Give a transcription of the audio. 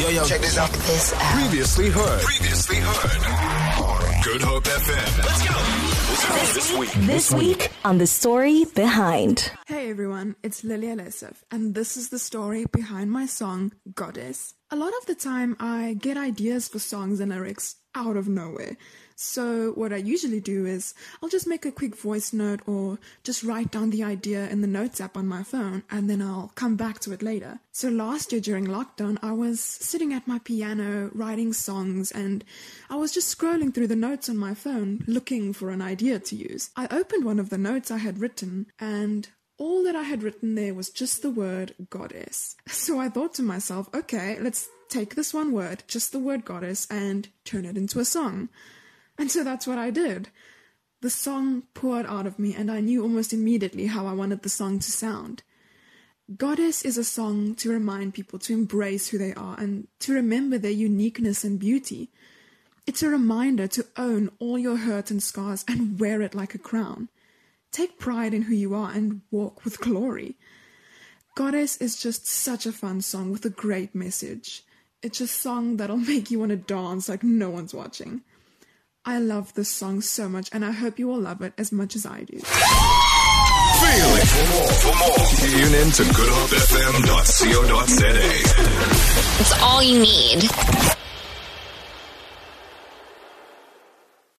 Yo, yo, check this out. This out. Previously heard. Previously heard. Good Hope FM. Let's go. This week. This week on the story behind. Hey everyone, it's Lily Lessev, and this is the story behind my song Goddess. A lot of the time, I get ideas for songs and lyrics out of nowhere. So, what I usually do is I'll just make a quick voice note or just write down the idea in the notes app on my phone and then I'll come back to it later. So, last year during lockdown, I was sitting at my piano writing songs and I was just scrolling through the notes on my phone looking for an idea to use. I opened one of the notes I had written and all that I had written there was just the word goddess. So I thought to myself, okay, let's take this one word, just the word goddess, and turn it into a song. And so that's what I did. The song poured out of me, and I knew almost immediately how I wanted the song to sound. Goddess is a song to remind people to embrace who they are and to remember their uniqueness and beauty. It's a reminder to own all your hurt and scars and wear it like a crown. Take pride in who you are and walk with glory. Goddess is just such a fun song with a great message. It's a song that'll make you want to dance like no one's watching. I love this song so much, and I hope you all love it as much as I do. Feel it. For more, for more, tune in to goodhopefm.co.za. It's all you need.